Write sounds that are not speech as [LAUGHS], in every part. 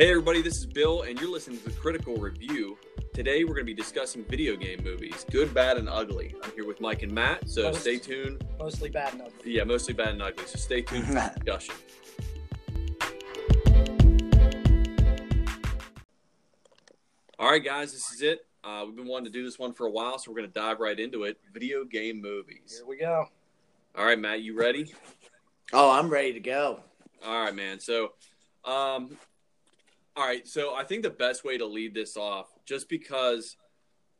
Hey, everybody, this is Bill, and you're listening to the Critical Review. Today, we're going to be discussing video game movies, good, bad, and ugly. I'm here with Mike and Matt, so Most- stay tuned. Mostly bad and ugly. Yeah, mostly bad and ugly, so stay tuned for the discussion. All right, guys, this is it. Uh, we've been wanting to do this one for a while, so we're going to dive right into it. Video game movies. Here we go. All right, Matt, you ready? Oh, I'm ready to go. All right, man. So, um, all right. So I think the best way to lead this off, just because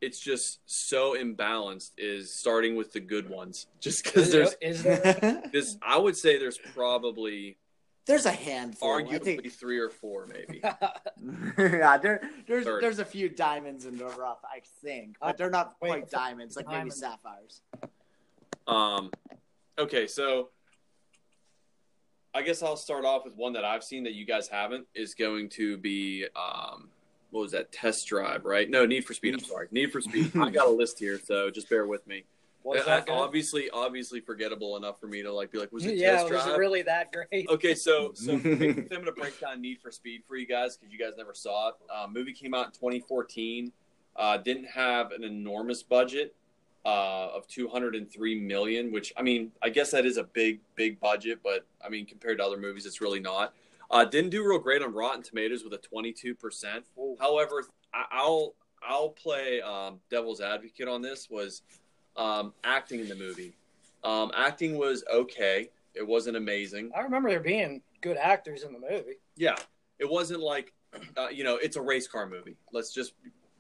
it's just so imbalanced, is starting with the good ones. [LAUGHS] Just because Is, there's is there? [LAUGHS] this, I would say there's probably there's a handful. I arguably think. three or four, maybe. [LAUGHS] yeah, there, there's Thirty. there's a few diamonds in the rough, I think, but they're not wait, quite what's a diamonds, like maybe sapphires. Um, okay, so I guess I'll start off with one that I've seen that you guys haven't. Is going to be um, what was that? Test Drive, right? No, Need for Speed. I'm sorry, Need for Speed. I got a list here, so just bear with me. Was Uh, that good? obviously, obviously forgettable enough for me to like be like, was it yeah, Test was it really that great? Okay, so [LAUGHS] so I'm going to break down Need for Speed for you guys because you guys never saw it. Uh, movie came out in 2014. Uh, didn't have an enormous budget uh, of 203 million, which I mean, I guess that is a big big budget, but I mean, compared to other movies, it's really not. Uh, didn't do real great on Rotten Tomatoes with a 22 percent. However, I- I'll I'll play um, devil's advocate on this. Was um, acting in the movie? Um, acting was okay. It wasn't amazing. I remember there being good actors in the movie. Yeah, it wasn't like, [CLEARS THROAT] uh, you know, it's a race car movie. Let's just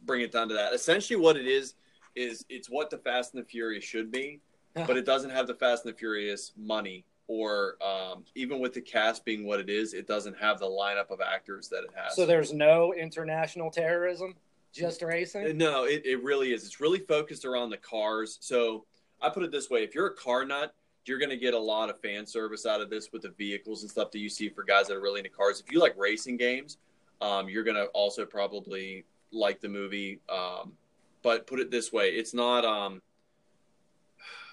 bring it down to that. Essentially, what it is is it's what the Fast and the Furious should be, but it doesn't have the Fast and the Furious money, or um, even with the cast being what it is, it doesn't have the lineup of actors that it has. So there's no international terrorism, just racing. No, it, it really is. It's really focused around the cars. So I put it this way: if you're a car nut, you're going to get a lot of fan service out of this with the vehicles and stuff that you see for guys that are really into cars. If you like racing games, um, you're going to also probably like the movie. Um, but put it this way: it's not. Um,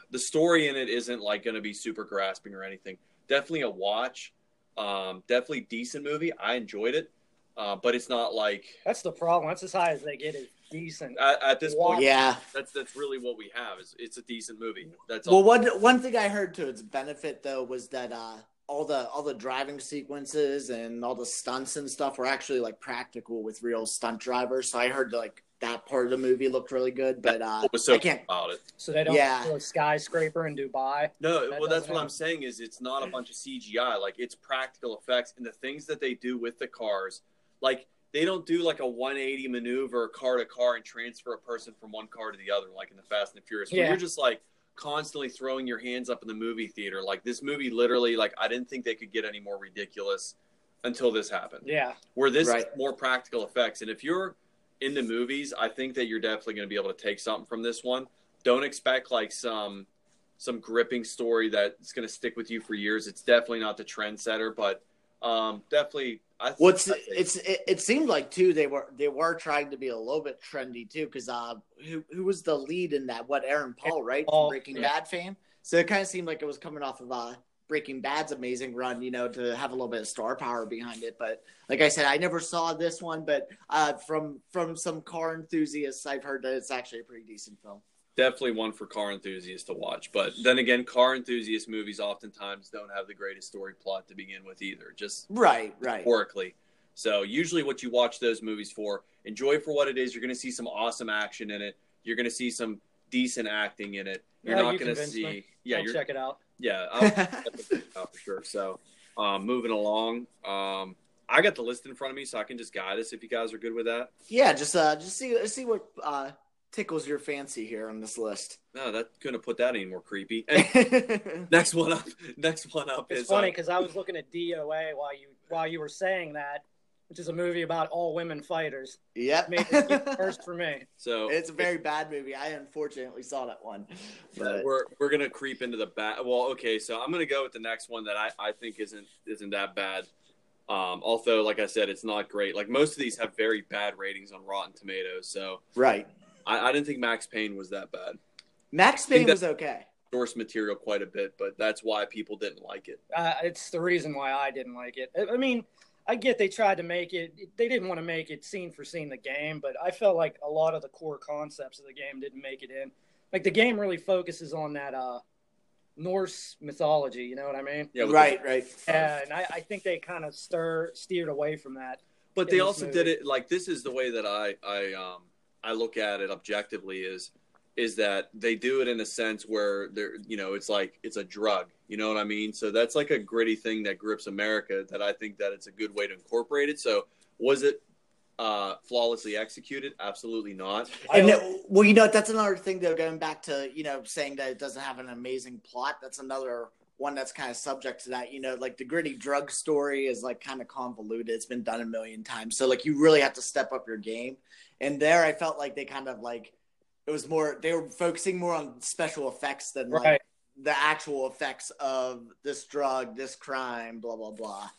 the story in it isn't like going to be super grasping or anything. Definitely a watch. Um, definitely decent movie. I enjoyed it, uh, but it's not like That's the problem. That's as high as they get is decent. at, at this point. Yeah. That's that's really what we have. Is it's a decent movie. That's Well, all. one one thing I heard to its benefit though was that uh, all the all the driving sequences and all the stunts and stuff were actually like practical with real stunt drivers. So I heard like that part of the movie looked really good, but uh, was so I can't. about it? So they don't Yeah. do a skyscraper in Dubai. No, That well, that's doesn't what I'm saying. Is it's not a bunch of CGI. Like it's practical effects and the things that they do with the cars. Like they don't do like a 180 maneuver car to car and transfer a person from one car to the other, like in the Fast and the Furious. Yeah. you're just like constantly throwing your hands up in the movie theater. Like this movie, literally, like I didn't think they could get any more ridiculous until this happened. Yeah, where this Right. more practical effects. And if you're in the movies, I think that you're definitely going to be able to take something from this one. Don't expect like some some gripping story that's going to stick with you for years. It's definitely not the trendsetter, but um, definitely. I th- What's I think- it's it, it seemed like too they were they were trying to be a little bit trendy too because uh who who was the lead in that what Aaron Paul right from Paul, Breaking yeah. Bad fame so it kind of seemed like it was coming off of uh Breaking Bad's amazing run you know to have a little bit of star power behind it but like I said I never saw this one but uh from from some car enthusiasts I've heard that it's actually a pretty decent film definitely one for car enthusiasts to watch. But then again, car enthusiast movies oftentimes don't have the greatest story plot to begin with either. Just right right historically. So usually, what you watch those movies for, enjoy for what it is. You're going to see some awesome action in it. You're going to see some decent acting in it. You're Yeah, not you going to see, me. yeah, you're, check it out. Yeah, [LAUGHS] I'll definitely check it out for sure. So, um, moving along, um, I got the list in front of me, so I can just guide us if you guys are good with that. yeah just uh just see see what uh tickles your fancy here on this list No, that couldn't have put that any more creepy. [LAUGHS] And next one up, next one up It's is funny uh, because I was looking at DOA while you while you were saying that, which is a movie about all women fighters. yep Made it first for me. [LAUGHS] so It's a very bad movie. I unfortunately saw that one. But we're we're gonna creep into the bad. Well, okay, so I'm gonna go with the next one that I, I think isn't isn't that bad. Um, although, like I said, it's not great. Like most of these have very bad ratings on Rotten Tomatoes, so right. I, I didn't think Max Payne was that bad. Max Payne was okay. Source material quite a bit, but that's why people didn't like it. Uh, it's the reason why I didn't like it. I- I mean, I get they tried to make it. They didn't want to make it scene for scene the game, but I felt like a lot of the core concepts of the game didn't make it in. Like the game really focuses on that uh, Norse mythology. You know what I mean? Yeah, with right, right. And I, I think they kind of stir steered away from that. But they also movie. did it like this is the way that I I um I look at it objectively is is that they do it in a sense where they're you know it's like it's a drug you know what I mean so that's like a gritty thing that grips America that I think that it's a good way to incorporate it so was it uh flawlessly executed absolutely not And don't- well, you know, that's another thing though. Going back to you know saying that it doesn't have an amazing plot. That's another one that's kind of subject to that. You know, like the gritty drug story is like kind of convoluted. It's been done a million times, so like you really have to step up your game. And there, I felt like they kind of like it was more. They were focusing more on special effects than like the actual effects of this drug, this crime, blah blah blah.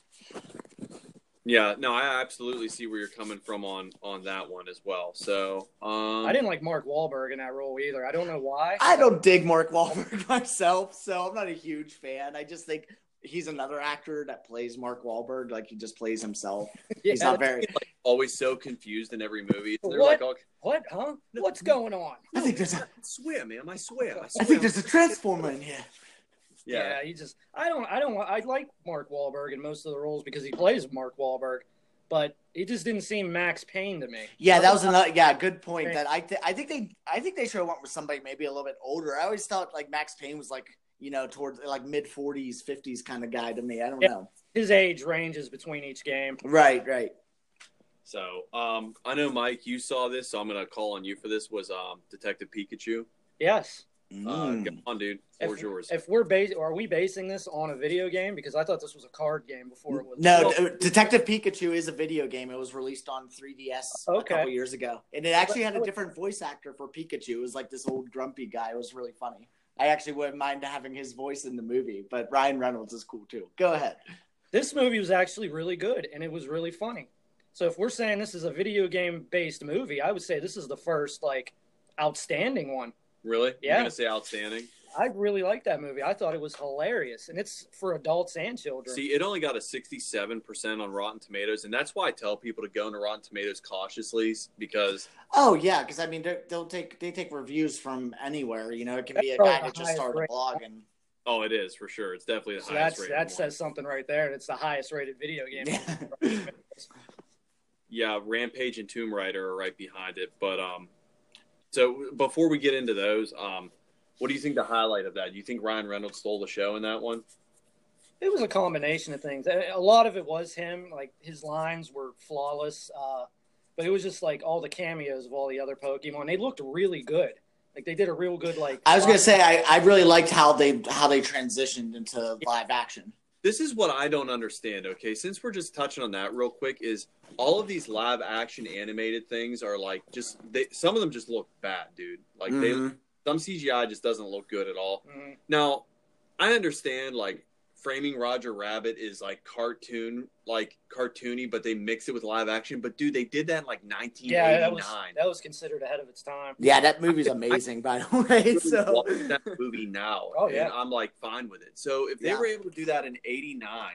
yeah no I absolutely see where you're coming from on on that one as well so um I didn't like Mark Wahlberg in that role either. I don't know why. I don't dig Mark Wahlberg [LAUGHS] myself, so I'm not a huge fan. I just think he's another actor that plays Mark Wahlberg, like he just plays himself. Yeah, [LAUGHS] He's not very. like always so confused in every movie they're What? like What? Huh? What's going on? I think there's a. [LAUGHS] I swear man I swear I, I think there's a transformer in here. yeah Yeah, he just I don't I don't I like Mark Wahlberg in most of the roles because he plays Mark Wahlberg, but he just didn't seem Max Payne to me. Yeah, that was another. Yeah, good point. That I th- I think they I think they should have went with somebody maybe a little bit older. I always thought like Max Payne was like you know towards like mid 40s, 50s kind of guy to me. I don't Yeah. know. His age ranges between each game. Right, right. So, um, I know Mike, you saw this, so I'm gonna call on you for this. Was um, Detective Pikachu? Yes. Uh, Mm. Come on, dude, floor's If, yours. if we're bas- are we basing this on a video game? Because I thought this was a card game before it was. No, Well- Detective Pikachu is a video game. It was released on 3DS a couple years ago, and it actually had a different voice actor for Pikachu. It was like this old grumpy guy. It was really funny. I actually wouldn't mind having his voice in the movie, but Ryan Reynolds is cool too. Go ahead. this movie was actually really good and it was really funny. So if we're saying this is a video game based movie, I would say this is the first like outstanding one. really? You're Yeah. gonna say outstanding? I really liked that movie. I thought it was hilarious, and it's for adults and children. See, it only got a 67% on Rotten Tomatoes, and that's why I tell people to go into Rotten Tomatoes cautiously because Oh yeah, because I mean they- they'll take they take reviews from anywhere. You know, it can be a guy that just started a rate. blog and oh, it is for sure. It's definitely the so highest that's rated that one. says something right there. and It's the highest rated video game. Yeah. [LAUGHS] Yeah, Rampage and Tomb Raider are right behind it. But um, so before we get into those, um, what do you think the highlight of that? Do you think Ryan Reynolds stole the show in that one? It was a combination of things. A a lot of it was him. Like his lines were flawless, uh, but it was just like all the cameos of all the other Pokemon. They looked really good. Like they did a real good like. I was gonna say I, I really liked how they how they transitioned into live action. This is what I don't understand. Okay, since we're just touching on that real quick, is all of these live action animated things are like just they, some of them just look bad, dude. Like they Mhm. Some CGI just doesn't look good at all. Mm, Now, I understand like framing Roger Rabbit is like cartoon, like cartoony, but they mix it with live action. But dude, they did that in like yeah, 1989. that was that was considered ahead of its time. Yeah, that movie's amazing, by the way. [LAUGHS] really So that movie now, Oh, yeah. and I'm like fine with it. So if they Yeah. were able to do that in '89,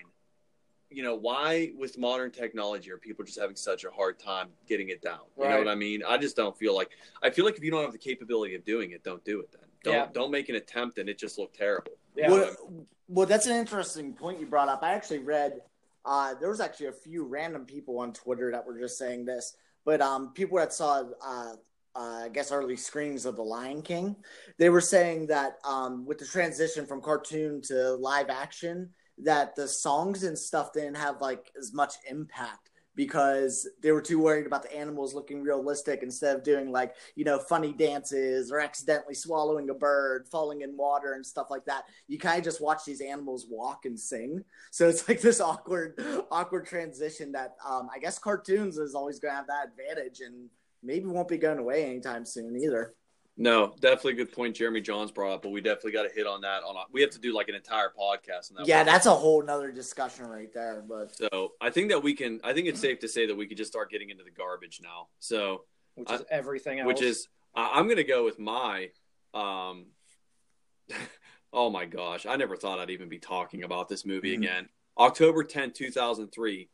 you know, why with modern technology are people just having such a hard time getting it down? You know what I mean? I just don't feel like I feel like if you don't have the capability of doing it, don't do it. Then don't Yeah. don't make an attempt and it just look terrible. Yeah, well, well, that's an interesting point you brought up. I actually read uh, there was actually a few random people on Twitter that were just saying this, but um, people that saw uh, uh, I guess early screenings of The Lion King, they were saying that um, with the transition from cartoon to live action, that the songs and stuff didn't have like as much impact because they were too worried about the animals looking realistic instead of doing like you know funny dances or accidentally swallowing a bird falling in water and stuff like that. You kind of just watch these animals walk and sing. So it's like this awkward awkward transition that um, i guess cartoons is always going to have that advantage and maybe won't be going away anytime soon either No, definitely a good point Jeremy Johns brought up, but we definitely got to hit on that. On we have to do like an entire podcast on that. yeah one. that's a whole nother discussion right there but So I think that we can. I think it's safe to say that we could just start getting into the garbage now. So which is everything else. which is I I'm going to go with my. Um, [LAUGHS] oh my gosh! I never thought I'd even be talking about this movie Mhm. again. October 10, 2003.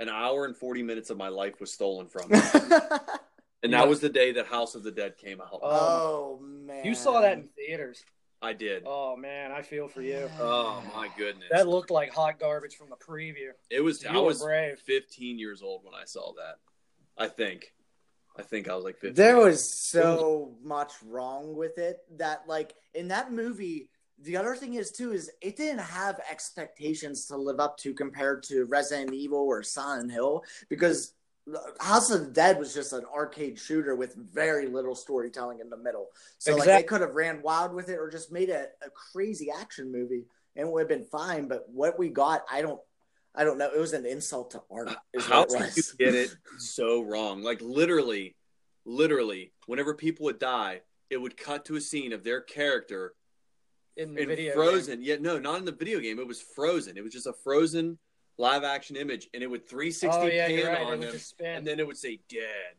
an hour and 40 minutes of my life was stolen from me. [LAUGHS] and that was the day that House of the Dead came out. oh man, You saw that in theaters. I did. Oh man, I feel for you. Oh my goodness. That looked like hot garbage from the preview. it was You I was brave. 15 years old when I saw that. I think. I think I was like 15. There was so much wrong with it that, like, in that movie, the other thing is too is it didn't have expectations to live up to compared to Resident Evil or Silent Hill because House of the Dead was just an arcade shooter with very little storytelling in the middle. So like they could have ran wild with it or just made a, a crazy action movie and it would have been fine. But what we got, I don't, I don't know. It was an insult to art. Is How what it could you get it so wrong? Like literally, literally, whenever people would die, it would cut to a scene of their character in the in video. frozen. Yet no, not in the video game. It was frozen. It was just a frozen live action image, and it would 360 Oh yeah, pan right. On them, and then it would say dead.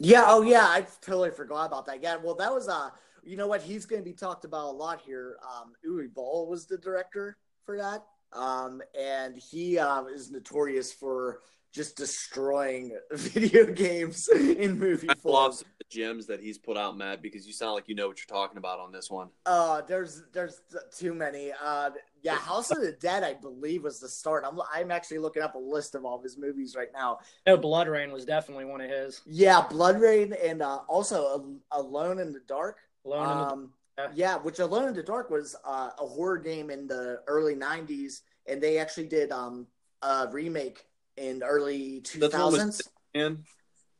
Yeah, oh yeah, I totally forgot about that. Yeah, well, that was uh, you know what? He's going to be talked about a lot here. Um, Uwe Boll was the director for that, um, and he uh, is notorious for just destroying [LAUGHS] video games in movie I form. love some of the gems that he's put out, Matt, because you sound like you know what you're talking about on this one. Uh, there's there's too many. Uh, yeah, House of the Dead, I believe, was the start. I'm I'm actually looking up a list of all of his movies right now. no, BloodRayne was definitely one of his. Yeah, BloodRayne and uh, also Alone in the Dark. Alone in the Um, Yeah. yeah, which Alone in the Dark was uh, a horror game in the early '90s, and they actually did um, a remake in early That's one with- 2000s.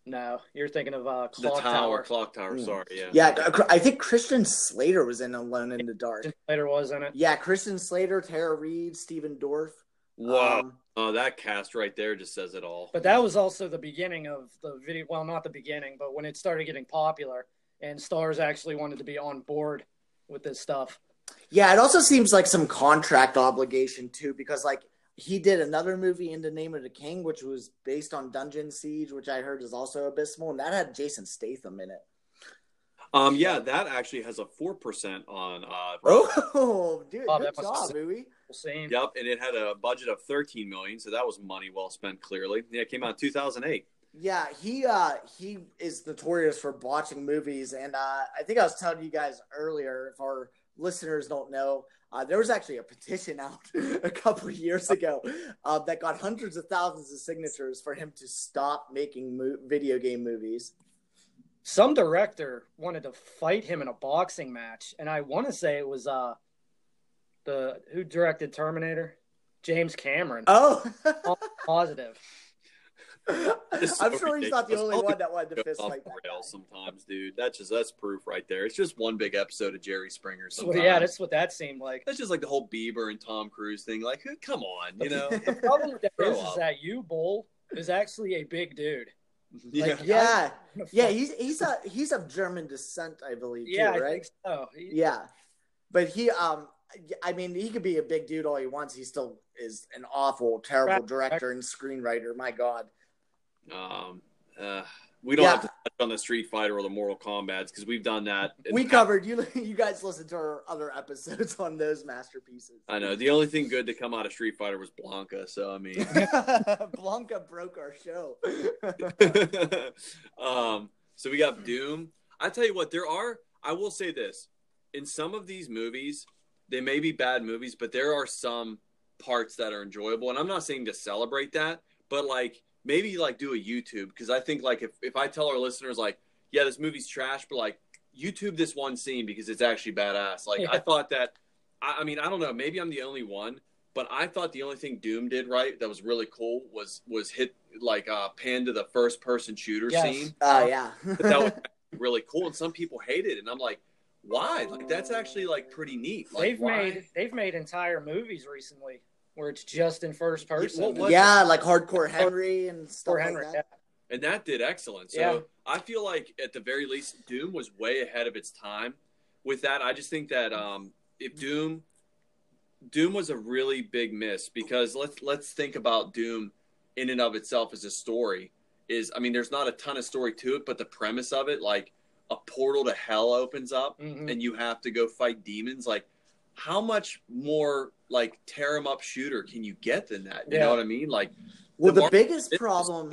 And No, you're thinking of uh, the Clock tower, Tower. clock tower. Mm. Sorry, yeah. Yeah, I think Christian Slater was in Alone in the Dark. Slater was in it. Yeah, Christian Slater, Tara Reid, Stephen Dorff. Wow. Um, oh, that cast right there just says it all. But that was also the beginning of the video. Well, not the beginning, but when it started getting popular, and stars actually wanted to be on board with this stuff. yeah, it also seems like some contract obligation too, because like he did another movie in the Name of the King, which was based on Dungeon Siege, which I heard is also abysmal, and that had Jason Statham in it. Um, yeah, that actually has a four percent on. Uh, Oh, [LAUGHS] dude, Oh, good job, have- movie. Scene. Yep, and it had a budget of 13 million, so that was money well spent. Clearly, yeah, it came out in 2008. Yeah, he uh he is notorious for botching movies, and uh, I think I was telling you guys earlier. If our listeners don't know, uh, there was actually a petition [LAUGHS] out a couple of years ago uh, that got hundreds of thousands of signatures for him to stop making mo- video game movies. Some director wanted to fight him in a boxing match, and I want to say it was uh the who directed Terminator, James Cameron. Oh, Positive. It's I'm so sure he's not the only one that wanted to Goes fist off fight the that guy. sometimes, dude. That's just that's proof right there. It's just one big episode of Jerry Springer. So, Sometimes. yeah, that's what that seemed like. that's just like the whole Bieber and Tom Cruise thing. Like, come on, you know? The problem with that [LAUGHS] Grow is, is that you Bull is actually a big dude. yeah. Like, Yeah, I- yeah, he's he's a he's of German descent, I believe. yeah, too, I right? think so. He- Yeah, but he, um, I mean, he could be a big dude all he wants. He still is an awful, terrible director and screenwriter. My God. Um, uh, we don't Yeah. have to touch on the Street Fighter or the Mortal Kombat's because we've done that. We covered you. [LAUGHS] You guys listened to our other episodes on those masterpieces. I know the only thing good to come out of Street Fighter was Blanka. So I mean, [LAUGHS] Blanka broke our show. [LAUGHS] um, so we got Doom. I tell you what, there are. I will say this: in some of these movies, they may be bad movies, but there are some parts that are enjoyable. And I'm not saying to celebrate that, but like maybe like do a YouTube because I think like if if I tell our listeners like, yeah, this movie's trash, but like YouTube this one scene because it's actually badass. Like Yeah. I thought that. I, I mean, I don't know. Maybe I'm the only one, but I thought the only thing Doom did right that was really cool was was hit like uh pan to the first person shooter Yes. scene. Oh yeah. But that was really cool, and some people hate it, and I'm like, why? Like that's actually like pretty neat. Like, they've why? made they've made entire movies recently where it's just in first person. what was- yeah, like hardcore Henry and stuff like Henry, that. yeah. and that did excellent. So Yeah. I feel like at the very least, Doom was way ahead of its time. With that, I just think that um, if Doom, Doom was a really big miss because let's let's think about Doom in and of itself as a story. Is I mean, there's not a ton of story to it, but the premise of it, like a portal to hell opens up, Mhm. and you have to go fight demons. Like, how much more like tear 'em up shooter can you get than that? You Yeah. know what I mean? Like, Well, The the, biggest problem,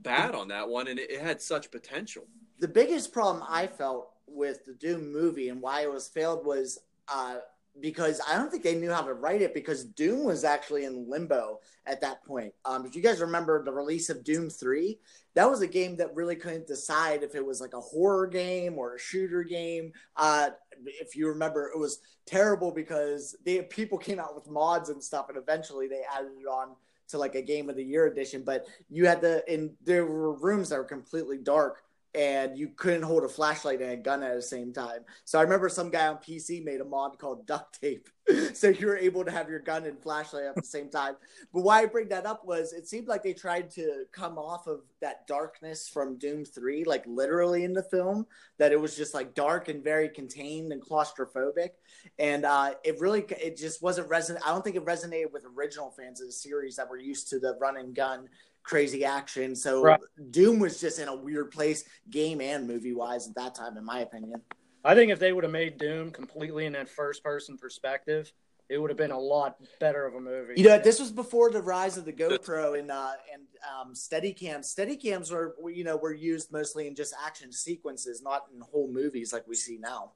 bad on that one, and it, it had such potential. the biggest problem I felt with the Doom movie and why it was failed was uh, because I don't think they knew how to write it because Doom was actually in limbo at that point. Um, if you guys remember the release of Doom 3, that was a game that really couldn't decide if it was like a horror game or a shooter game. Uh, if you remember, it was terrible because they people came out with mods and stuff, and eventually they added it on to like a game of the year edition. But you had the and there were rooms that were completely dark and you couldn't hold a flashlight and a gun at the same time. So I remember some guy on PC made a mod called duct tape. [LAUGHS] so you were able to have your gun and flashlight at the same time. But why I bring that up was it seemed like they tried to come off of that darkness from Doom 3, like literally in the film, that it was just like dark and very contained and claustrophobic. And uh, it really, it just wasn't resonant. I don't think it resonated with original fans of the series that were used to the run and gun crazy action. So Right. Doom was just in a weird place, game and movie wise, at that time, in my opinion. I think if they would have made Doom completely in that first person perspective, it would have been a lot better of a movie. You know, this was before the rise of the GoPro and uh, and um, Steadicams. Steadicams were you know were used mostly in just action sequences, not in whole movies like we see now.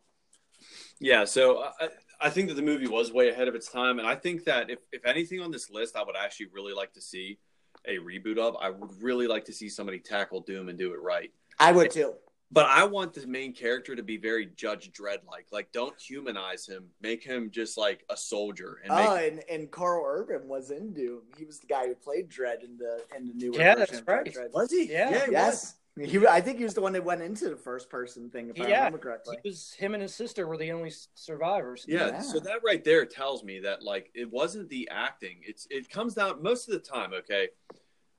Yeah, so I, I think that the movie was way ahead of its time, and I think that if, if anything on this list, I would actually really like to see a reboot of. I would really like to see somebody tackle Doom and do it right. I would too. But I want the main character to be very Judge Dredd like. Like, don't humanize him. Make him just like a soldier. And make, Oh, and, and Karl Urban was in Doom. He was the guy who played Dredd in the in the newer Yeah, version that's right. Was he? Yeah. he was. Yes, he. I think he was the one that went into the first person thing, if I Yeah. remember correctly. He was him and his sister were the only survivors. Yeah, Yeah. so that right there tells me that like it wasn't the acting. It's it comes down most of the time. Okay,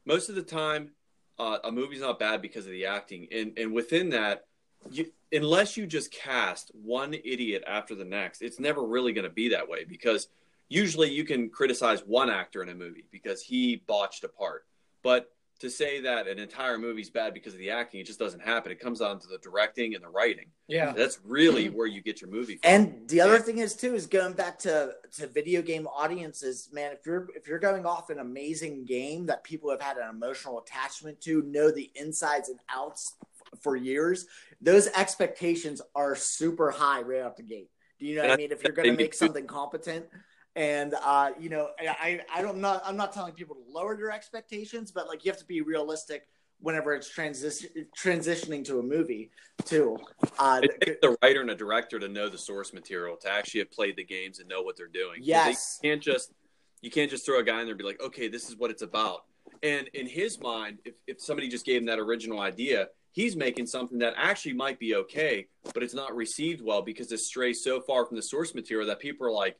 most of the time, uh, a movie's not bad because of the acting, and and within that, you unless you just cast one idiot after the next, it's never really going to be that way because usually you can criticize one actor in a movie because he botched a part, but to say that an entire movie's bad because of the acting, it just doesn't happen. It comes down to the directing and the writing. Yeah. That's really where you get your movie from. And the other Yeah. thing is too is going back to to video game audiences, man. If you're if you're going off an amazing game that people have had an emotional attachment to, know the insides and outs f- for years, those expectations are super high right out the gate. Do you know what I mean? If you're going to make something competent, and uh, you know, I I don't know. I'm not telling people to lower their expectations, but like you have to be realistic whenever it's transition transitioning to a movie too. Uh, It takes the writer and a director to know the source material to actually have played the games and know what they're doing. Yes. they can't just you can't just throw a guy in there and be like, okay, this is what it's about. And in his mind, if if somebody just gave him that original idea, he's making something that actually might be okay, but it's not received well because it strays so far from the source material that people are like,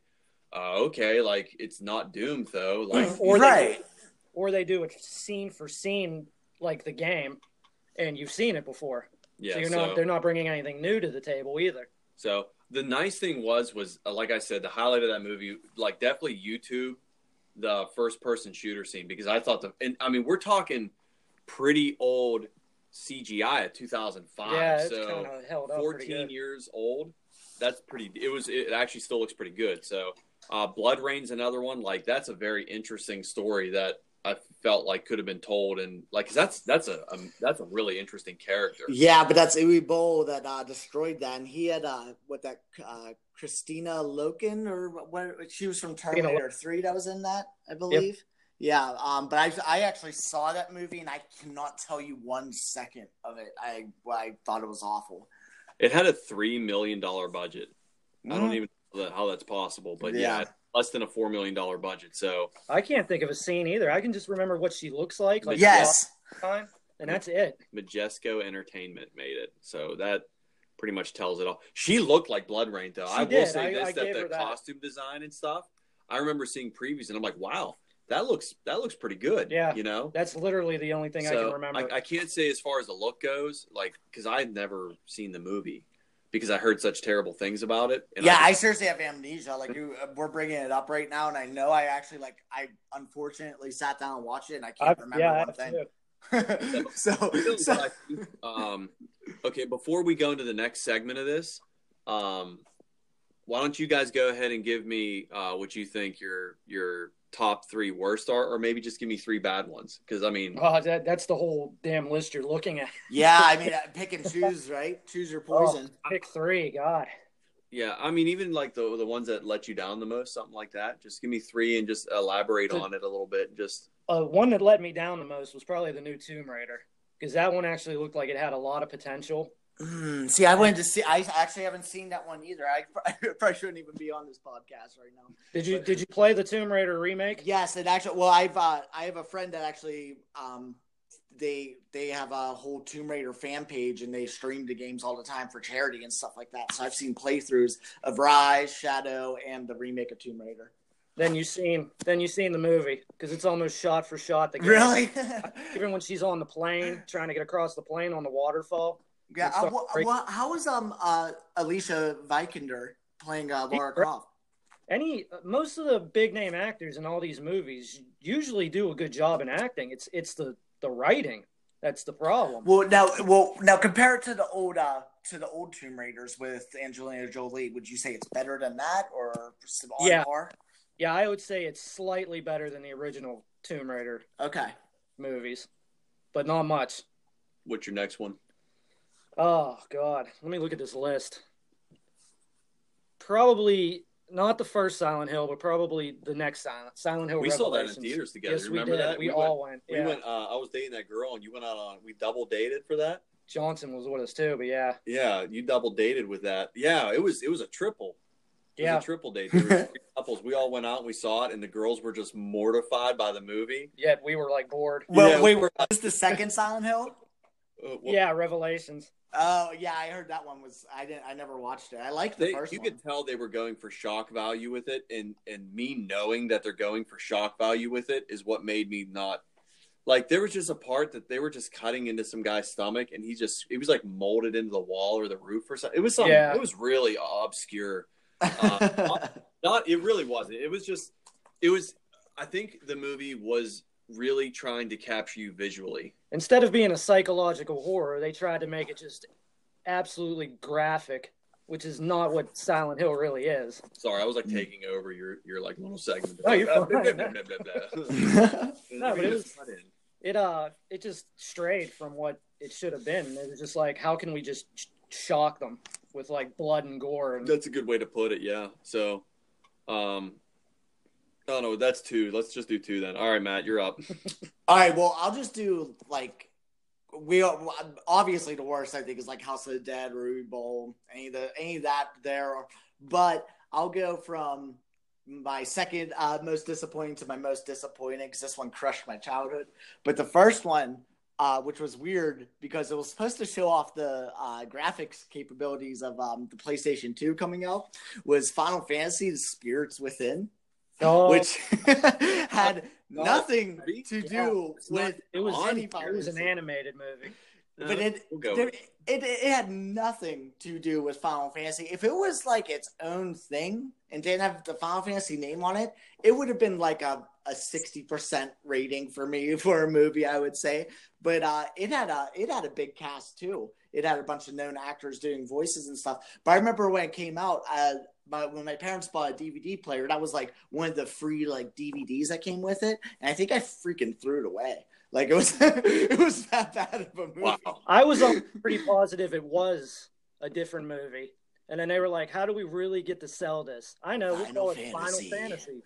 uh, okay, like it's not doomed though. Like, or they right. do, or they do it scene for scene like the game, and you've seen it before. yeah, so you're so- not they're not bringing anything new to the table either. So the nice thing was, was uh, like I said, the highlight of that movie, like definitely YouTube, the first person shooter scene because I thought the, and I mean we're talking pretty old CGI at 2005, yeah, it's so held up 14 years old. That's pretty. It was. It actually still looks pretty good. So, uh, BloodRayne's another one. Like that's a very interesting story that I felt like could have been told, and like 'cause that's that's a, a that's a really interesting character. Yeah, but that's Uwe Boll that uh, destroyed that, and he had uh, what that uh, Kristanna Loken or what? She was from Terminator Three that was in that, I believe. Yeah, um, but I I actually saw that movie, and I cannot tell you one second of it. I I thought it was awful. It had a three million dollar budget. I don't Mhm. even know that, how that's possible, but Yeah. yeah. less than a four million dollar budget. So I can't think of a scene either. I can just remember what she looks like. like yes, time, and that's it. Majesco Entertainment made it. So that pretty much tells it all. She looked like BloodRayne, though. She I will say I- this: I that the that. costume design and stuff. I remember seeing previews, and I'm like, wow, that looks that looks pretty good. Yeah. you know. That's literally the only thing I can remember. I, I can't say as far as the look goes, like because I'd never seen the movie because I heard such terrible things about it. And yeah. I I seriously have amnesia. Like you, uh, we're bringing it up right now, and I know I actually like I unfortunately sat down and watched it, and I can't I- remember yeah, one thing. too. [LAUGHS] so, [LAUGHS] so um, okay, before we go into the next segment of this, um, why don't you guys go ahead and give me uh, what you think your your top three worst are, or maybe just give me three bad ones. Because I mean, Oh, that, that's the whole damn list you're looking at. Yeah, I mean, [LAUGHS] uh, pick and choose, right? Choose your poison. Oh, pick three. God. yeah, I mean, even like the the ones that let you down the most, something like that. Just give me three and just elaborate on it a little bit. Just Uh, one that let me down the most was probably the new Tomb Raider because that one actually looked like it had a lot of potential. Mm, see, I wanted to see. I actually haven't seen that one either. [LAUGHS] I, probably shouldn't even be on this podcast right now. Did you did you play the Tomb Raider remake? Yes, it actually. Well, I've uh, I have a friend that actually um, they they have a whole Tomb Raider fan page and they stream the games all the time for charity and stuff like that. So I've seen playthroughs of Rise, Shadow, and the remake of Tomb Raider. Then you seen then you seen the movie because it's almost shot for shot. The game. Really? [LAUGHS] Even when she's on the plane [LAUGHS] trying to get across the plane on the waterfall. Yeah. It's Uh, so wha- great. wha- how was um uh, Alicia Vikander playing uh, Lara Croft? Any most of the big name actors in all these movies usually do a good job in acting. It's it's the the writing that's the problem. Well, now, well, now compare it to the old, uh, to the old Tomb Raiders with Angelina Jolie. Would you say it's better than that, or on Yeah. par? Yeah, I would say it's slightly better than the original Tomb Raider Okay. movies, but not much. what's your next one? Oh God, let me look at this list. Probably not the first Silent Hill, but probably the next Silent Silent Hill. We saw that in theaters together. Yes, Remember we did. that? We, We all went. We Yeah, went. Uh, I was dating that girl, and you went out on. We double dated for that. Johnson was with us too, but yeah, Yeah, you double dated with that. Yeah, it was it was a triple. It yeah, was a triple date. There were [LAUGHS] couples. We all went out and we saw it, and the girls were just mortified by the movie. yet we were like bored. Well, Yeah. wait, was this the second Silent Hill? Uh, well, Yeah, Revelations. Oh, yeah, I heard that one was. I didn't. I never watched it. I liked the They, first you one. could tell they were going for shock value with it, and and me knowing that they're going for shock value with it is what made me not like. There was just a part that they were just cutting into some guy's stomach, and he just it was like molded into the wall or the roof or something. It was something. Yeah. It was really obscure. [LAUGHS] Uh, Not it really wasn't. It was just it was. I think the movie was really trying to capture you visually. Instead of being a psychological horror, they tried to make it just absolutely graphic, which is not what Silent Hill really is. Sorry, I was like taking over your your like little segment. Oh, you're Blah, fine. [LAUGHS] No, but it was- It uh, it just strayed from what it should have been. It was just like, how can we just sh- shock them with like blood and gore? And That's a good way to put it. Yeah. So, um, I don't. That's two. Let's just do two then. All right, Matt, you're up. [LAUGHS] All right, well, I'll just do like we obviously the worst I think is like House of the Dead, Uwe Boll, any of the any of that there. But I'll go from my second uh, most disappointing to my most disappointing because this one crushed my childhood. But the first one, uh, which was weird because it was supposed to show off the uh, graphics capabilities of um, the PlayStation 2 coming out, was Final Fantasy: The Spirits Within, oh, which [LAUGHS] had No. nothing Movie? to Yeah. do not with it was any it was an animated movie. But it, We'll there, it it had nothing to do with Final Fantasy. If it was like its own thing and didn't have the Final Fantasy name on it, it would have been like a a sixty percent rating for me [LAUGHS] for a movie. I would say, but uh, it had a it had a big cast too. It had a bunch of known actors doing voices and stuff. But I remember when it came out, uh, my, when my parents bought a DVD player, that was like one of the free like DVDs that came with it, and I think I freaking threw it away. Like it was, [LAUGHS] it was that bad of a movie. Wow. I was pretty positive it was a different movie. And then they were like, "How do we really get to sell this?" I know we Final call it Fantasy. Final Fantasy,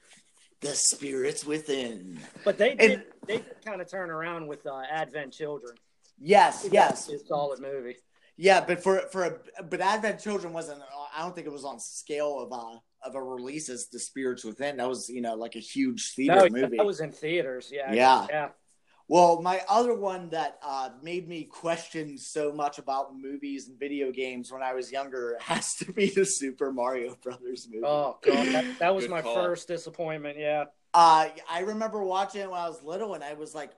The spirits within. but they And- did they did kind of turn around with uh, Advent Children. Yes, yes, it's a solid movie. Yeah. But for for a but Advent Children wasn't. I don't think it was on scale of a of a release as The Spirits Within. That was you know like a huge theater No, movie. that was in theaters. Yeah, Yeah. yeah. Well, my other one that uh, made me question so much about movies and video games when I was younger [LAUGHS] has to be the Super Mario Brothers movie. Oh god, that, that was Good my call. first disappointment. Yeah, Uh, I remember watching it when I was little, and I was like,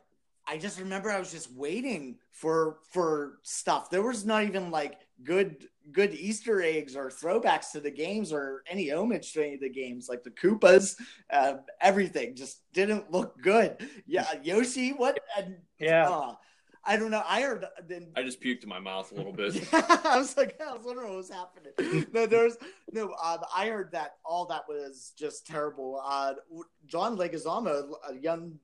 I just remember I was just waiting for for stuff. There was not even like good good Easter eggs or throwbacks to the games or any homage to any of the games. Like the Koopas, uh, everything just didn't look good. Yeah, [LAUGHS] Yoshi, what? And, yeah. uh, I don't know. I heard then. I just puked in my mouth a little bit. [LAUGHS] I was like, I was wondering what was happening. [LAUGHS] No, there's no. Uh, I heard that all that was just terrible. Uh, John Leguizamo, a young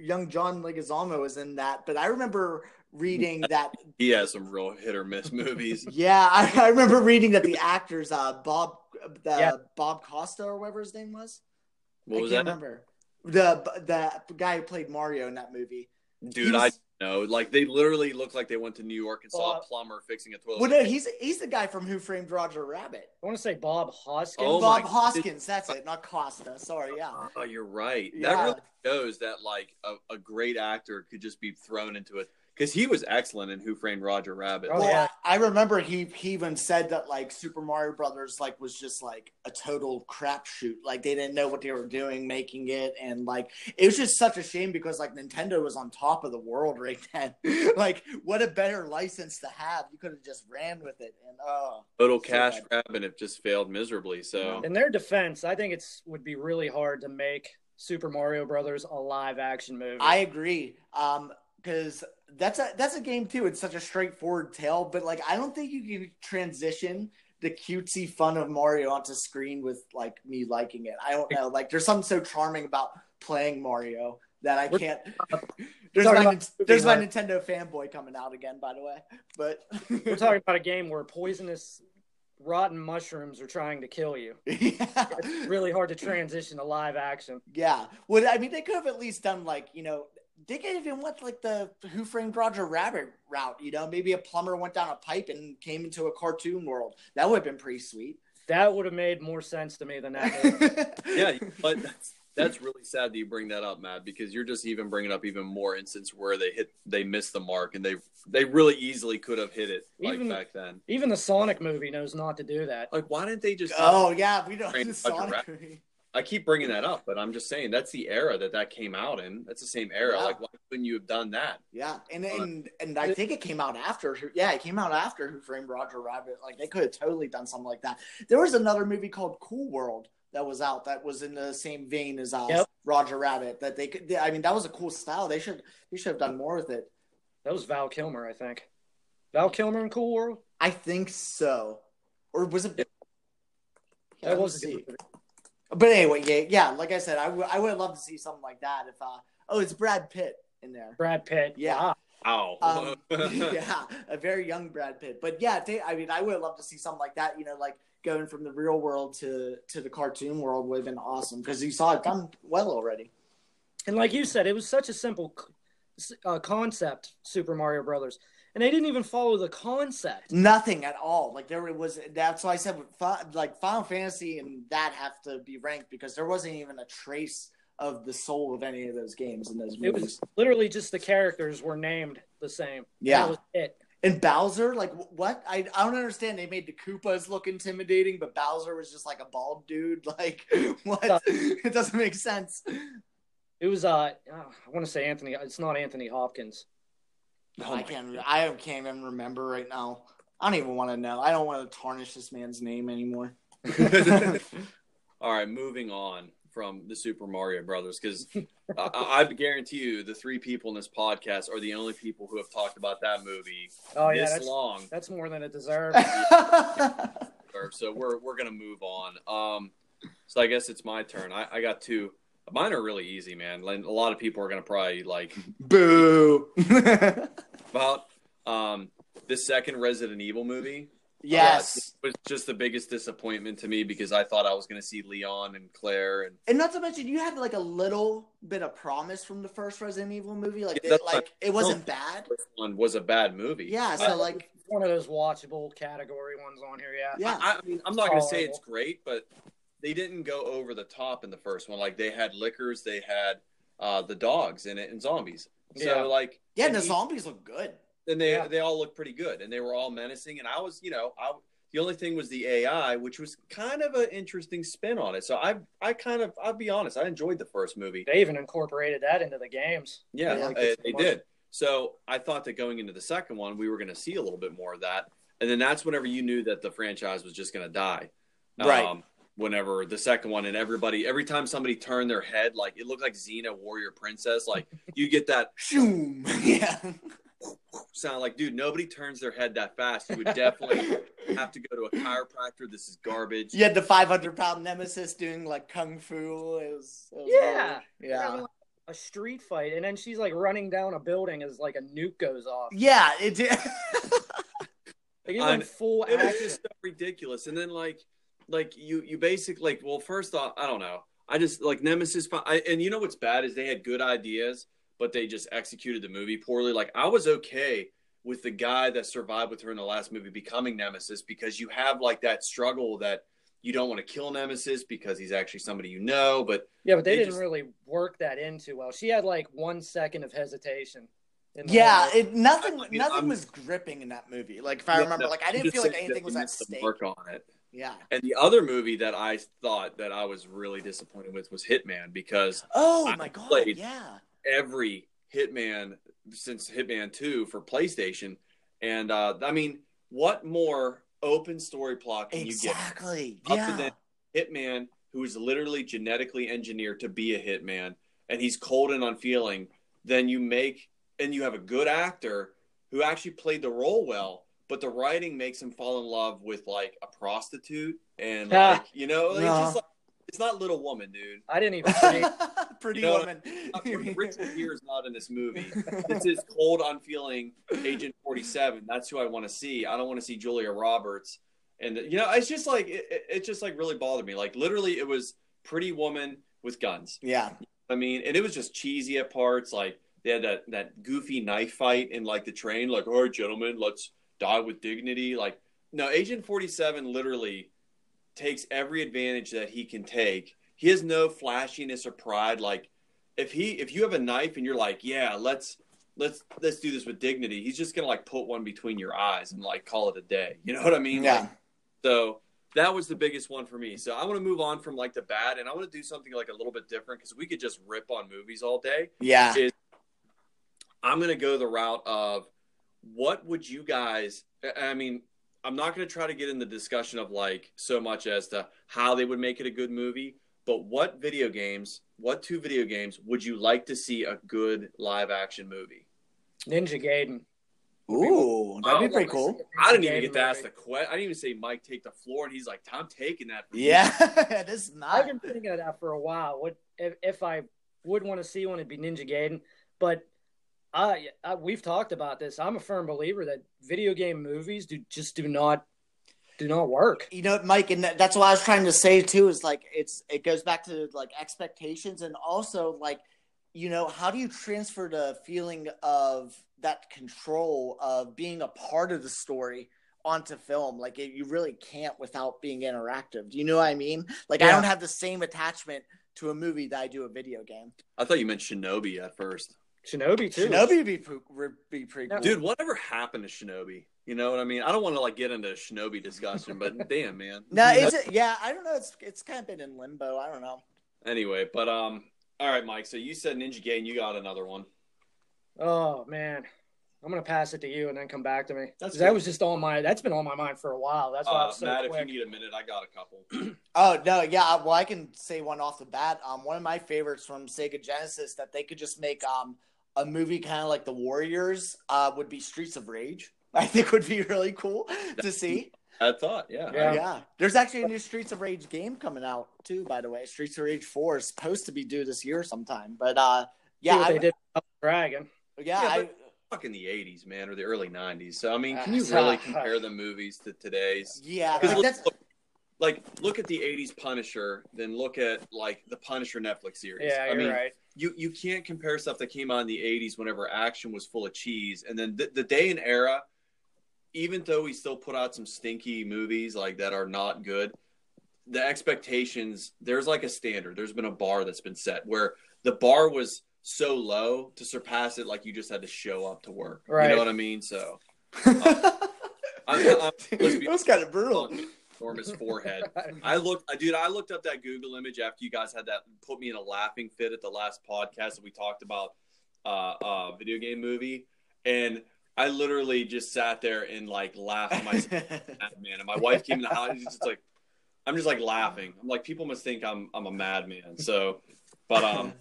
young John Leguizamo, was in that. But I remember reading that he has some real hit or miss movies. [LAUGHS] yeah, I, I remember reading that the actors, uh, Bob, the Yeah. Bob Costa or whatever his name was. What I was can't that? remember. The the guy who played Mario in that movie. Dude, He I was- know. Like they literally looked like they went to New York and saw Bob- a plumber fixing a toilet. Well, no, he's he's the guy from Who Framed Roger Rabbit. I want to say Bob Hoskins. Oh Bob my- Hoskins, that's it, not Costa. Sorry, yeah. Oh, you're right. Yeah. That really shows that like a, a great actor could just be thrown into it because he was excellent in Who Framed Roger Rabbit. Oh, yeah. I I remember he he even said that like Super Mario Brothers like was just like a total crapshoot. Like they didn't know what they were doing making it, and like it was just such a shame because like Nintendo was on top of the world right [LAUGHS] then. like what a better license to have. You could have just ran with it, and oh, Total So cash bad. grab and it just failed miserably. So In their defense, I think it's would be really hard to make Super Mario Brothers a live action movie. I agree. Um, because that's a that's a game too. It's such a straightforward tale, but like I don't think you can transition the cutesy fun of Mario onto screen with like me liking it. I don't know. Like there's something so charming about playing Mario that I can't. [LAUGHS] there's my about there's my Nintendo fanboy coming out again, by the way. But We're talking about a game where poisonous, rotten mushrooms are trying to kill you. [LAUGHS] yeah. It's really hard to transition to live action. Yeah. Well, I mean, they could have at least done like you know they could even went like the Who Framed Roger Rabbit route. You know, maybe a plumber went down a pipe and came into a cartoon world. That would have been pretty sweet. That would have made more sense to me than that. [LAUGHS] yeah, but that's, that's really sad that you bring that up, Matt, because you're just even bringing up even more instances where they hit they missed the mark and they they really easily could have hit it like Even- back then. Even the Sonic movie knows not to do that. Like, why didn't they just? oh yeah, we don't. The Sonic Rabbit. movie. I keep bringing that up, but I'm just saying that's the era that that came out in. That's the same era. Yeah. Like, why couldn't you have done that? Yeah, and and and I think it came out after. Yeah, it came out after Who Framed Roger Rabbit. Like they could have totally done something like that. There was another movie called Cool World that was out that was in the same vein as uh, Yep. Roger Rabbit. That they could. I mean, that was a cool style. They should they should have done more with it. That was Val Kilmer, I think. Val Kilmer in Cool World. I think so, or was it? Yeah, That let was me a see. good movie. But anyway, yeah, yeah. Like I said, I would I would love to see something like that. If uh, oh, it's Brad Pitt in there. Brad Pitt. Yeah. Wow. Um, [LAUGHS] yeah, a very young Brad Pitt. But yeah, they, I mean, I would love to see something like that. You know, like going from the real world to to the cartoon world would have been awesome because you saw it done well already. And like you said, it was such a simple uh, concept, Super Mario Brothers, and they didn't even follow the concept. Nothing at all. Like there was. That's why I said like Final Fantasy and that have to be ranked because there wasn't even a trace of the soul of any of those games in those movies. It was literally just the characters were named the same. Yeah. That was it. And Bowser, like what? I I don't understand. They made the Koopas look intimidating, but Bowser was just like a bald dude. [LAUGHS] Like what? [LAUGHS] it doesn't make sense. It was uh, oh, I want to say Anthony. It's not Anthony Hopkins. Oh I can't. I can't even remember right now. I don't even want to know. I don't want to tarnish this man's name anymore. [LAUGHS] All right, moving on from the Super Mario Brothers because I, I guarantee you the three people in this podcast are the only people who have talked about that movie Oh yeah, this that's long. that's more than it deserves. [LAUGHS] [LAUGHS] So we're we're gonna move on. Um, so I guess it's my turn. I, I got two. Mine are really easy, man. Like, a lot of people are gonna probably like Boo. About um the second Resident Evil movie. yes. Uh, it was just the biggest disappointment to me because I thought I was gonna see Leon and Claire and And not to mention, you had like a little bit of promise from the first Resident Evil movie. Like, Yeah, it, that's like it wasn't bad. first one was a bad movie. Yeah. I- So like, One of those watchable category ones on here. Yeah. yeah. I, I mean, I'm not going to say it's great, but they didn't go over the top in the first one. Like they had lickers, they had uh, the dogs in it, and zombies. So Yeah. like, Yeah. and The he- zombies look good. and they Yeah. they all look pretty good, and they were all menacing. And I was, you know, I the only thing was the AI, which was kind of an interesting spin on it. So I I kind of I'll be honest, I enjoyed the first movie. They even incorporated that into the games. Yeah, Yeah. uh, they did. So I thought that going into the second one, we were going to see a little bit more of that, and then that's whenever you knew that the franchise was just going to die. Right. Um, whenever the second one, and everybody, every time somebody turned their head, like it looked like Xena, warrior princess. Like you get that, Shoom. [LAUGHS] Yeah. sound like, dude, nobody turns their head that fast. You would definitely have to go to a chiropractor. This is garbage. You had the 500 pound nemesis doing like kung fu. It was, it was Yeah. weird. Yeah, a street fight, and then she's like running down a building as like a nuke goes off. yeah. It did. Like it I- went full It was just so ridiculous. And then like, like you, you basically like, well, first off, I don't know. I just like Nemesis. I, and you know what's bad is they had good ideas, but they just executed the movie poorly. Like I was okay with the guy that survived with her in the last movie becoming Nemesis because you have like that struggle that you don't want to kill Nemesis because he's actually somebody you know, but Yeah, but they, They didn't just- really work that in too well. She had like one second of hesitation. in yeah, it nothing. I mean, nothing I'm- was gripping in that movie. Like if I remember, like I didn't feel like anything was he at missed the stake. Mark on it. Yeah. And the other movie that I thought that I was really disappointed with was Hitman because Oh I my god. played- Yeah. every Hitman since Hitman 2 for PlayStation. And uh, I mean, what more open story plot can Exactly. Up to Yeah. then- you get? Hitman, who is literally genetically engineered to be a hitman, and he's cold and unfeeling, then you make, and you have a good actor who actually played the role well. But the writing makes him fall in love with like a prostitute, and [LAUGHS] Ah. like you know, it's No. just like it's not Little Woman, dude. I didn't even [LAUGHS] say Pretty You know, woman. Richard Gere is not in this movie. This is cold, unfeeling Agent Forty Seven. That's who I want to see. I don't want to see Julia Roberts. And you know, it's just like it, it, it just like really bothered me. Like literally, it was Pretty Woman with guns. yeah. I mean, and it was just cheesy at parts. Like they had that that goofy knife fight in like the train. Like, all right, gentlemen, let's die with dignity. Like, no, Agent Forty Seven literally takes every advantage that he can take. He has no flashiness or pride. Like, if he if you have a knife and you're like, yeah, let's let's let's do this with dignity. He's just gonna like put one between your eyes and like call it a day. You know what I mean? Yeah. Like, so that was the biggest one for me. So I want to move on from like the bad, and I want to do something like a little bit different because we could just rip on movies all day. Yeah. I'm going to go the route of what would you guys? I mean, I'm not going to try to get in the discussion of like so much as to how they would make it a good movie, but what video games, what two video games would you like to see a good live action movie? Ninja Gaiden. Ooh, that'd be Wow. pretty cool. I didn't even get to ask the question. I didn't even say Mike take the floor, and he's like, "I'm taking that." for you." Yeah, [LAUGHS] it is not. I've been thinking of that for a while. What if, if I would want to see one? It'd be Ninja Gaiden. But I, I, we've talked about this. I'm a firm believer that video game movies do just do not do not work. you know, Mike, and that's what I was trying to say too. Is like it's it goes back to like expectations, and also like you know how do you transfer the feeling of that control of being a part of the story onto film? Like it, you really can't without being interactive. Do you know what I mean? Like I don't have the same attachment to a movie that I do a video game. I thought you meant Shinobi at first. Shinobi too. Shinobi would be would be pretty cool. Dude, whatever happened to Shinobi? You know what I mean? I don't want to like get into a Shinobi discussion, but [LAUGHS] damn, man. No, is it? Yeah, I don't know. It's it's kind of been in limbo. I don't know. Anyway, but um, all right, Mike. So you said Ninja Gaiden. You got another one. Oh man, I'm gonna pass it to you and then come back to me. That's 'Cause that was just on my. That's been on my mind for a while. That's why I Uh, was so Matt, quick. if you need a minute, I got a couple. [CLEARS THROAT] Oh no, yeah. Well, I can say one off the bat. Um, one of my favorites from Sega Genesis that they could just make um a movie kind of like the Warriors uh would be Streets of Rage. [LAUGHS] I think would be really cool to see. I thought, yeah. Yeah. Yeah. There's actually a new Streets of Rage game coming out too. By the way, Streets of Rage Four is supposed to be due this year sometime. But uh, See yeah, what I, they did Dragon. yeah, Yeah, I, but- Fucking the '80s, man, or the early '90s. So I mean, Uh, can you Ah, really ah. compare the movies to today's? yeah. Because Like, look, that's look- like, look at the '80s Punisher, then look at like the Punisher Netflix series. Yeah, I you're mean, right. you you can't compare stuff that came out in the 80s whenever action was full of cheese and then the, the day and era even though we still put out some stinky movies like that are not good the expectations there's like a standard there's been a bar that's been set where the bar was so low to surpass it like you just had to show up to work Right. you know what i mean so [LAUGHS] I'm- I'm- be- that was kind of brutal. enormous forehead [LAUGHS] I looked, dude. I looked up that Google image after you guys had that put me in a laughing fit at the last podcast that we talked about uh, uh video game movie, and I literally just sat there and like laughed myself, [LAUGHS] man. And my wife came in the house, she's just like, I'm just like laughing. I'm like, people must think I'm I'm a madman. So, but um,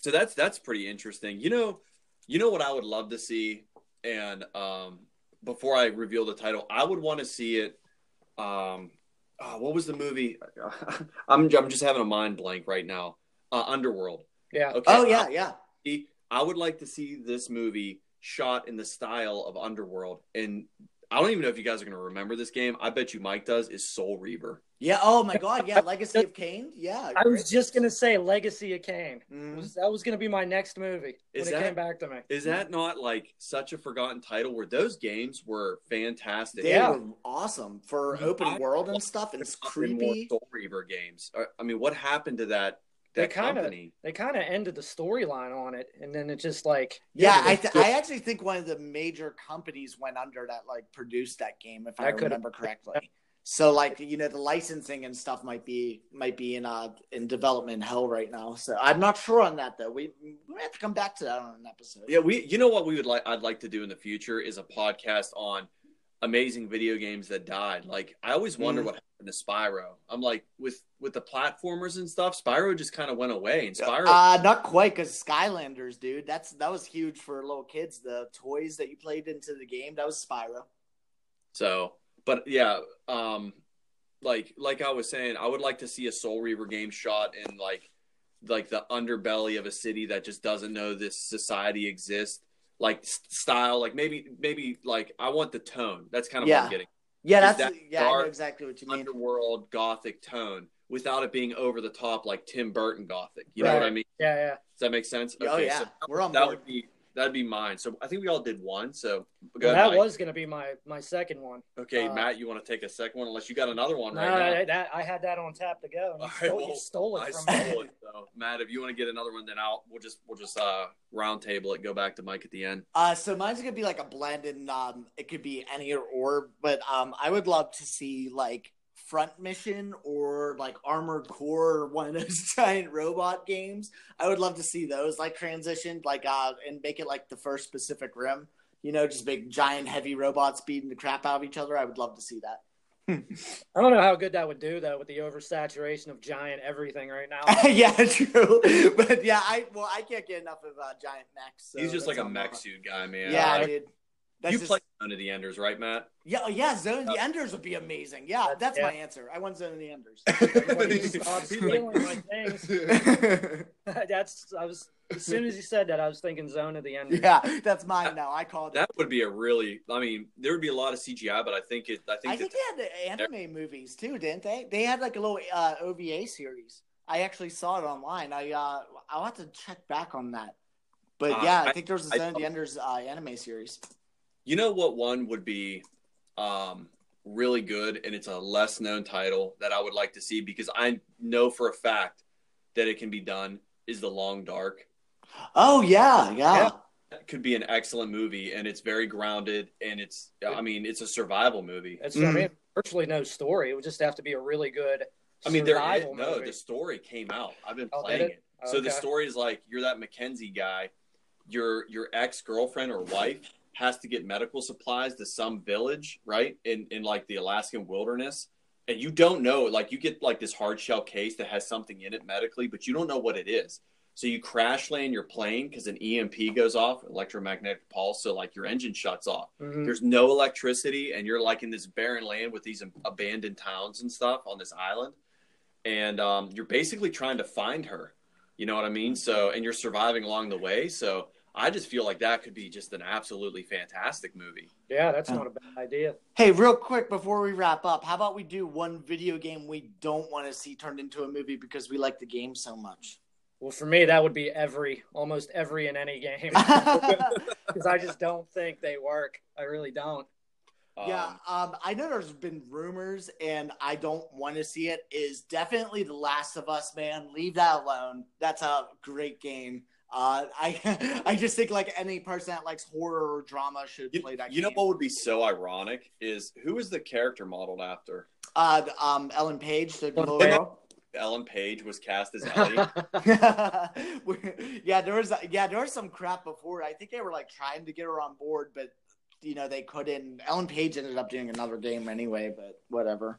so that's that's pretty interesting. You know, you know what I would love to see and um, before I reveal the title, I would want to see it. Um, oh, what was the movie? [LAUGHS] I'm I'm just having a mind blank right now. Uh, Underworld. Yeah. Okay. oh yeah, yeah. I, I would like to see this movie shot in the style of Underworld, and I don't even know if you guys are going to remember this game. I bet you Mike does. Is Soul Reaver? Yeah. Oh my God. Yeah. [LAUGHS] Legacy of Kain. Yeah. I was just gonna say Legacy of Kain. Mhm. Was, that was gonna be my next movie when Is it that- came back to me. Is that not like such a forgotten title? Where those games were fantastic. They Yeah. were awesome for I- open world and stuff, and it's creepy. Soul Reaver games. Uh, I mean, what happened to that? They That kinda- company. They kind of ended the storyline on it, and then it just like Yeah, they- I, th- I actually think one of the major companies went under that like produced that game, if I That could've- remember correctly. So like you know the licensing and stuff might be might be in uh in development hell right now. So I'm not sure on that though. We we have to come back to that on an episode. Yeah, we. You know what we would like? I'd like to do in the future is a podcast on amazing video games that died. Like I always wonder Mhm. what happened to Spyro. I'm like with with the platformers and stuff. Spyro just kind of went away, and Spyro. Uh, not quite because Skylanders, dude. That's that was huge for little kids. The toys that you played into the game that was Spyro. So, but yeah, um, like like I was saying, I would like to see a Soul Reaver game shot in like like the underbelly of a city that just doesn't know this society exists. Like style, like maybe maybe like I want the tone. That's kind of what I'm getting. Yeah, Is that's that yeah, I know exactly what you mean. underworld gothic tone without it being over the top like Tim Burton gothic. You know what I mean? yeah, yeah. Does that make sense? Oh, yeah. so We're on that board. would be that'd be mine. So I think we all did one. So go Well, ahead, that Mike. was gonna be my my second one. okay, uh, Matt. You want to take a second one? Unless you got another one No, right now. that, I had that on tap to go. and You, All right, stole, well, you stole it I from stole me. it. So Matt, if you want to get another one, then I'll we'll just we'll just uh round table it. Go back to Mike at the end. Uh, so mine's gonna be like a blend, and um, it could be any or or. But um, I would love to see like Front Mission or like Armored Core, or one of those [LAUGHS] giant robot games. I would love to see those like transitioned, like uh, and make it like the first Pacific Rim. You know, just big giant heavy robots beating the crap out of each other. I would love to see that. [LAUGHS] I don't know how good that would do though with the oversaturation of giant everything right now. [LAUGHS] yeah, true. But yeah, I well, I can't get enough of uh, giant mechs. so He's just like a on mech my- suit guy, man. Yeah, Like, dude. That's you just- play Zone of the Enders, right, Matt? Yeah, oh, yeah, Zone of the Enders would be amazing. Yeah, That's- that's yeah. my answer. I want Zone of the Enders. [LAUGHS] When [LAUGHS] you stop stealing my things. [LAUGHS] That's I was as soon as you said that, I was thinking Zone of the Enders. yeah, that's mine now. I called it. That would be a really. I mean, there would be a lot of CGI, but I think it. I think, I think that, they had the anime movies too, didn't they? They had like a little uh, OVA series. I actually saw it online. I uh, I'll have to check back on that. But Uh, yeah, I I- think there was a I Zone of the thought- Enders uh, anime series. You know what one would be, um, really good, and it's a less known title that I would like to see because I know for a fact that it can be done. Is the Long Dark. Oh yeah, yeah. Yeah. That could be an excellent movie, and it's very grounded, and it's. I mean, it's a survival movie. It's Mhm. I mean virtually no story. It would just have to be a really good I mean, there is, survival no. movie. The story came out. I've been Oh, playing it? it. So the story is like you're that Mackenzie guy. Your your ex girlfriend or wife has to get medical supplies to some village, right? In in like the Alaskan wilderness, and you don't know. Like you get like this hard shell case that has something in it medically, but you don't know what it is. So you crash land your plane because an EMP goes off, electromagnetic pulse. So like your engine shuts off. Mhm. There's no electricity, and you're like in this barren land with these abandoned towns and stuff on this island, and um, you're basically trying to find her. You know what I mean? So, and you're surviving along the way. So, I just feel like that could be just an absolutely fantastic movie. Yeah, that's not a bad idea. Hey, real quick before we wrap up, how about we do one video game we don't want to see turned into a movie because we like the game so much? Well, for me, that would be every, almost every in any game, [LAUGHS] because I just don't think they work. I really don't. Yeah, Um, um, I know there's been rumors, and I don't want to see it. Is definitely The Last of Us, man. Leave that alone. That's a great game. Uh, [LAUGHS] I I just think like any person that likes horror or drama should you, play that. you know what would be so ironic is who is the character modeled after? Uh, um, Ellen Page, the Ellen Page. Ellen Page was cast as [LAUGHS] Ellie. [LAUGHS] yeah, there was yeah there was some crap before. I think they were like trying to get her on board, but you know they couldn't. Ellen Page ended up doing another game anyway, but whatever.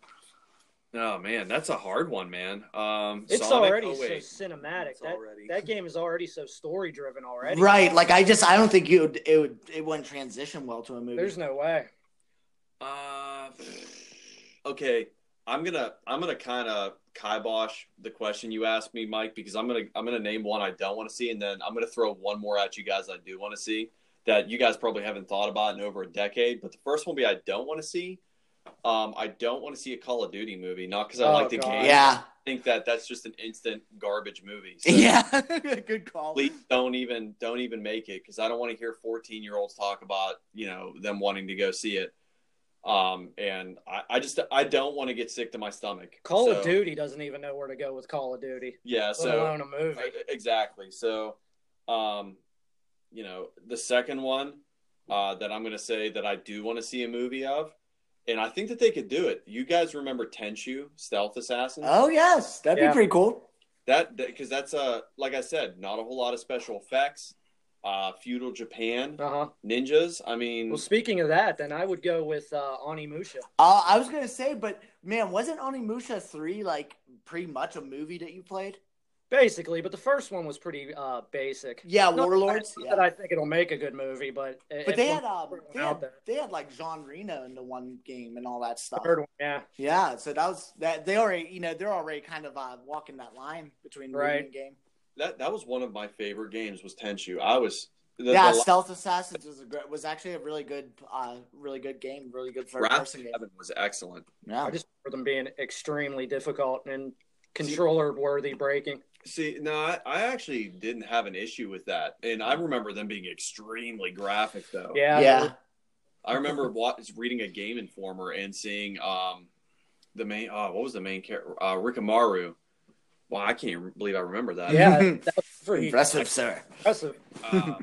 Oh man, that's a hard one, man. Um, It's Sonic- already oh, so cinematic. It's That already- that game is already so story driven already. Right. Like I just I don't think you would it would it wouldn't transition well to a movie. There's no way. Uh, okay, I'm gonna I'm gonna kind of kibosh the question you asked me, Mike, because I'm gonna I'm gonna name one I don't want to see, and then I'm gonna throw one more at you guys I do want to see that you guys probably haven't thought about in over a decade. But the first one be I don't want to see. Um, I don't want to see a Call of Duty movie, not because I Oh, like the God. game. yeah. I think that that's just an instant garbage movie. So Yeah. [LAUGHS] Good call. please don't even don't even make it because I don't want to hear 14 year olds talk about you know them wanting to go see it. Um, and I, I just I don't want to get sick to my stomach. Call So, of Duty doesn't even know where to go with Call of Duty, Yeah, let so alone a movie. exactly. So, um, you know, the second one uh, that I'm going to say that I do want to see a movie of, and I think that they could do it. You guys remember Tenchu, Stealth Assassin? Oh yes, that'd Yeah. be pretty cool. That because that's a like I said, not a whole lot of special effects. Uh, feudal Japan Uh huh. ninjas. I mean, Well, speaking of that, then I would go with uh, Onimusha. Uh, I was gonna say, but man, wasn't Onimusha three like pretty much a movie that you played? Basically, but the first one was pretty uh, basic. Yeah, Not Warlords. That, Yeah. that I think it'll make a good movie, but But they had one they had, they had like Jean Reno in the one game and all that stuff. third one, yeah. Yeah, so that was that they already you know they're already kind of uh, walking that line between movie Right. and game. that that was one of my favorite games. Was Tenchu. I was the, yeah, the Stealth Assassins was a great, was actually a really good uh really good game, really good third Wrath person of game. Heaven was excellent. Yeah. I just remember them being extremely difficult and controller worthy breaking. See, no, I, I actually didn't have an issue with that, and I remember them being extremely graphic though. Yeah. yeah. I remember what, reading a Game Informer and seeing um the main. Oh, what was the main character? Uh, Rikimaru. Wow, I can't believe I remember that. Yeah, that [LAUGHS] was pretty Impressive, sir. impressive. Um,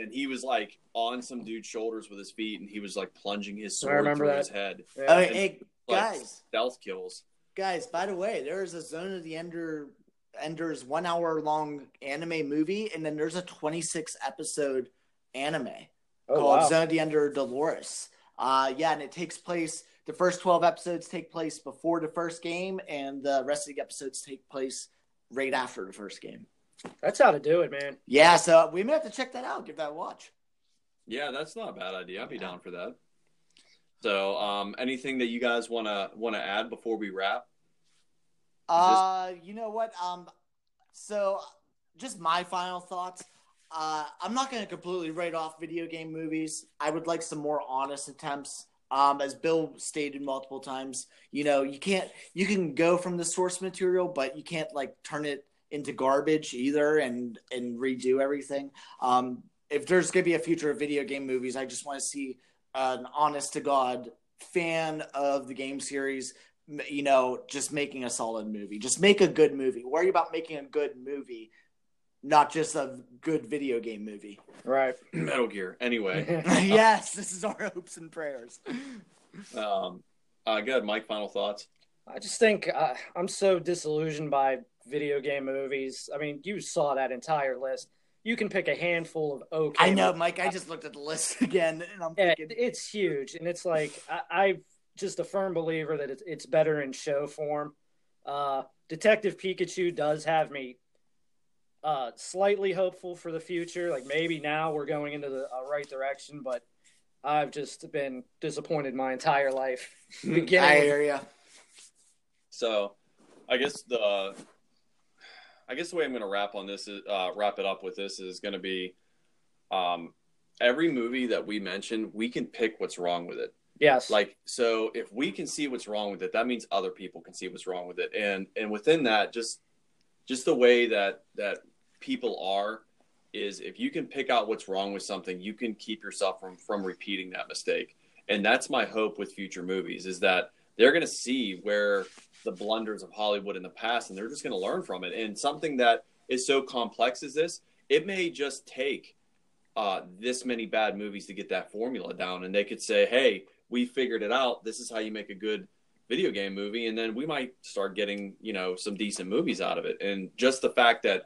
and he was like on some dude's shoulders with his feet, and he was like plunging his I sword remember through that. his head. Yeah. Oh, hey, Like, guys, stealth kills. guys. By the way, there is a Zone of the Ender Ender's one hour long anime movie, and then there's a 26 episode anime oh, called wow. Zone of the Ender Dolores. Uh, yeah, and it takes place. The first 12 episodes take place before the first game, and the rest of the episodes take place right after the first game. That's how to do it, man. Yeah, so we may have to check that out. Give that a watch. Yeah, that's not a bad idea. I'd be down for that. So, um, anything that you guys wanna wanna add before we wrap? Uh, you know what? Um, so just my final thoughts. Uh, I'm not going to completely write off video game movies. I would like some more honest attempts. Um, as Bill stated multiple times, you know, you can't, you can go from the source material, but you can't like turn it into garbage either and and redo everything. Um, if there's going to be a future of video game movies, I just want to see an honest to god fan of the game series you know, just making a solid movie. Just make a good movie. Worry about making a good movie, not just a good video game movie. Right. [CLEARS THROAT] Metal Gear. Anyway, [LAUGHS] [LAUGHS] yes, this is our hopes and prayers. um, uh, good. Mike, final thoughts. I just think uh, I'm so disillusioned by video game movies. I mean, you saw that entire list. You can pick a handful of okay. I know. Mike. I just looked at the list [LAUGHS] again, and I'm Yeah, thinking, it's huge, and it's like I, I'm just a firm believer that it's, it's better in show form. Uh, Detective Pikachu does have me uh, slightly hopeful for the future. Like maybe now we're going into the uh, right direction, but I've just been disappointed my entire life. Beginning I hear you. So, I guess the I guess the way I'm going to wrap on this is uh, wrap it up with this is going to be um, every movie that we mention, we can pick what's wrong with it. Yes, Like so, if we can see what's wrong with it, that means other people can see what's wrong with it, and and within that, just just the way that that people are is if you can pick out what's wrong with something, you can keep yourself from from repeating that mistake. And that's my hope with future movies is that they're going to see where the blunders of Hollywood in the past and they're just going to learn from it. And something that is so complex as this, it may just take uh, this many bad movies to get that formula down. And they could say, hey, we figured it out. This is how you make a good video game movie. And then we might start getting, you know, some decent movies out of it. And just the fact that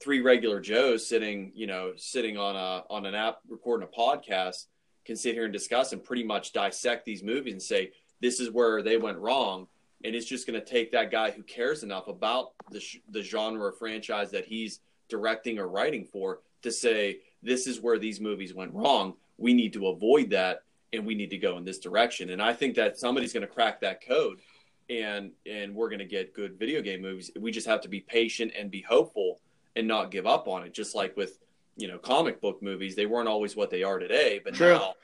three regular Joes sitting, you know, sitting on a on an app recording a podcast can sit here and discuss and pretty much dissect these movies and say this is where they went wrong. and it's just going to take that guy who cares enough about the sh- the genre franchise that he's directing or writing for to say this is where these movies went wrong. We need to avoid that, and we need to go in this direction. And I think that somebody's going to crack that code, and and we're going to get good video game movies. We just have to be patient and be hopeful and not give up on it. Just like with you know comic book movies, they weren't always what they are today, but True. now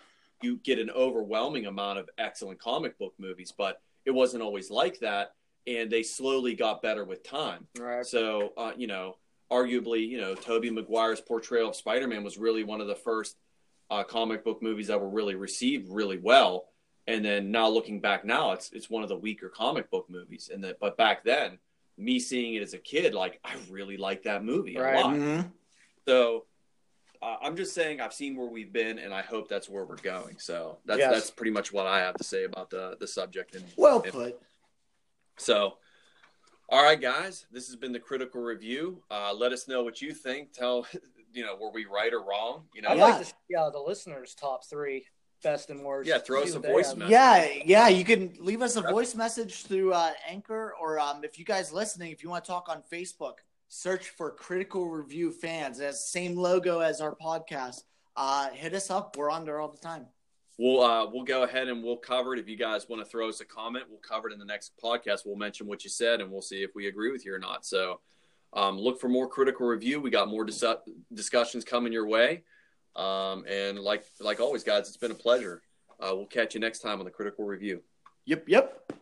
you get an overwhelming amount of excellent comic book movies. But it wasn't always like that, and they slowly got better with time. Right. So, uh, you know, arguably, you know, Tobey Maguire's portrayal of Spider-Man was really one of the first uh, comic book movies that were really received really well. And then now looking back now, it's it's one of the weaker comic book movies. And that, but back then, me seeing it as a kid, like I really liked that movie Right. a lot. Mhm. So uh, I'm just saying I've seen where we've been, and I hope that's where we're going. So that's Yes. that's pretty much what I have to say about the the subject. And Well and- put. so, all right, guys, this has been the critical review. Uh, let us know what you think. Tell you know were we right or wrong? You know, I'd Yeah. like to see uh, the listeners' top three best and worst. Yeah, throw us a they voice message. Yeah, yeah. You can leave us a voice message through uh, Anchor, or um, if you guys listening, if you want to talk on Facebook, search for Critical Review Fans. It has the same logo as our podcast. Uh, hit us up. We're on there all the time. we'll uh, we'll go ahead and we'll cover it. If you guys want to throw us a comment, we'll cover it in the next podcast. We'll mention what you said, and we'll see if we agree with you or not. So, um, look for more critical review. We got more dis- discussions coming your way. Um, and like like always, guys, it's been a pleasure. Uh, we'll catch you next time on the critical review. Yep, yep.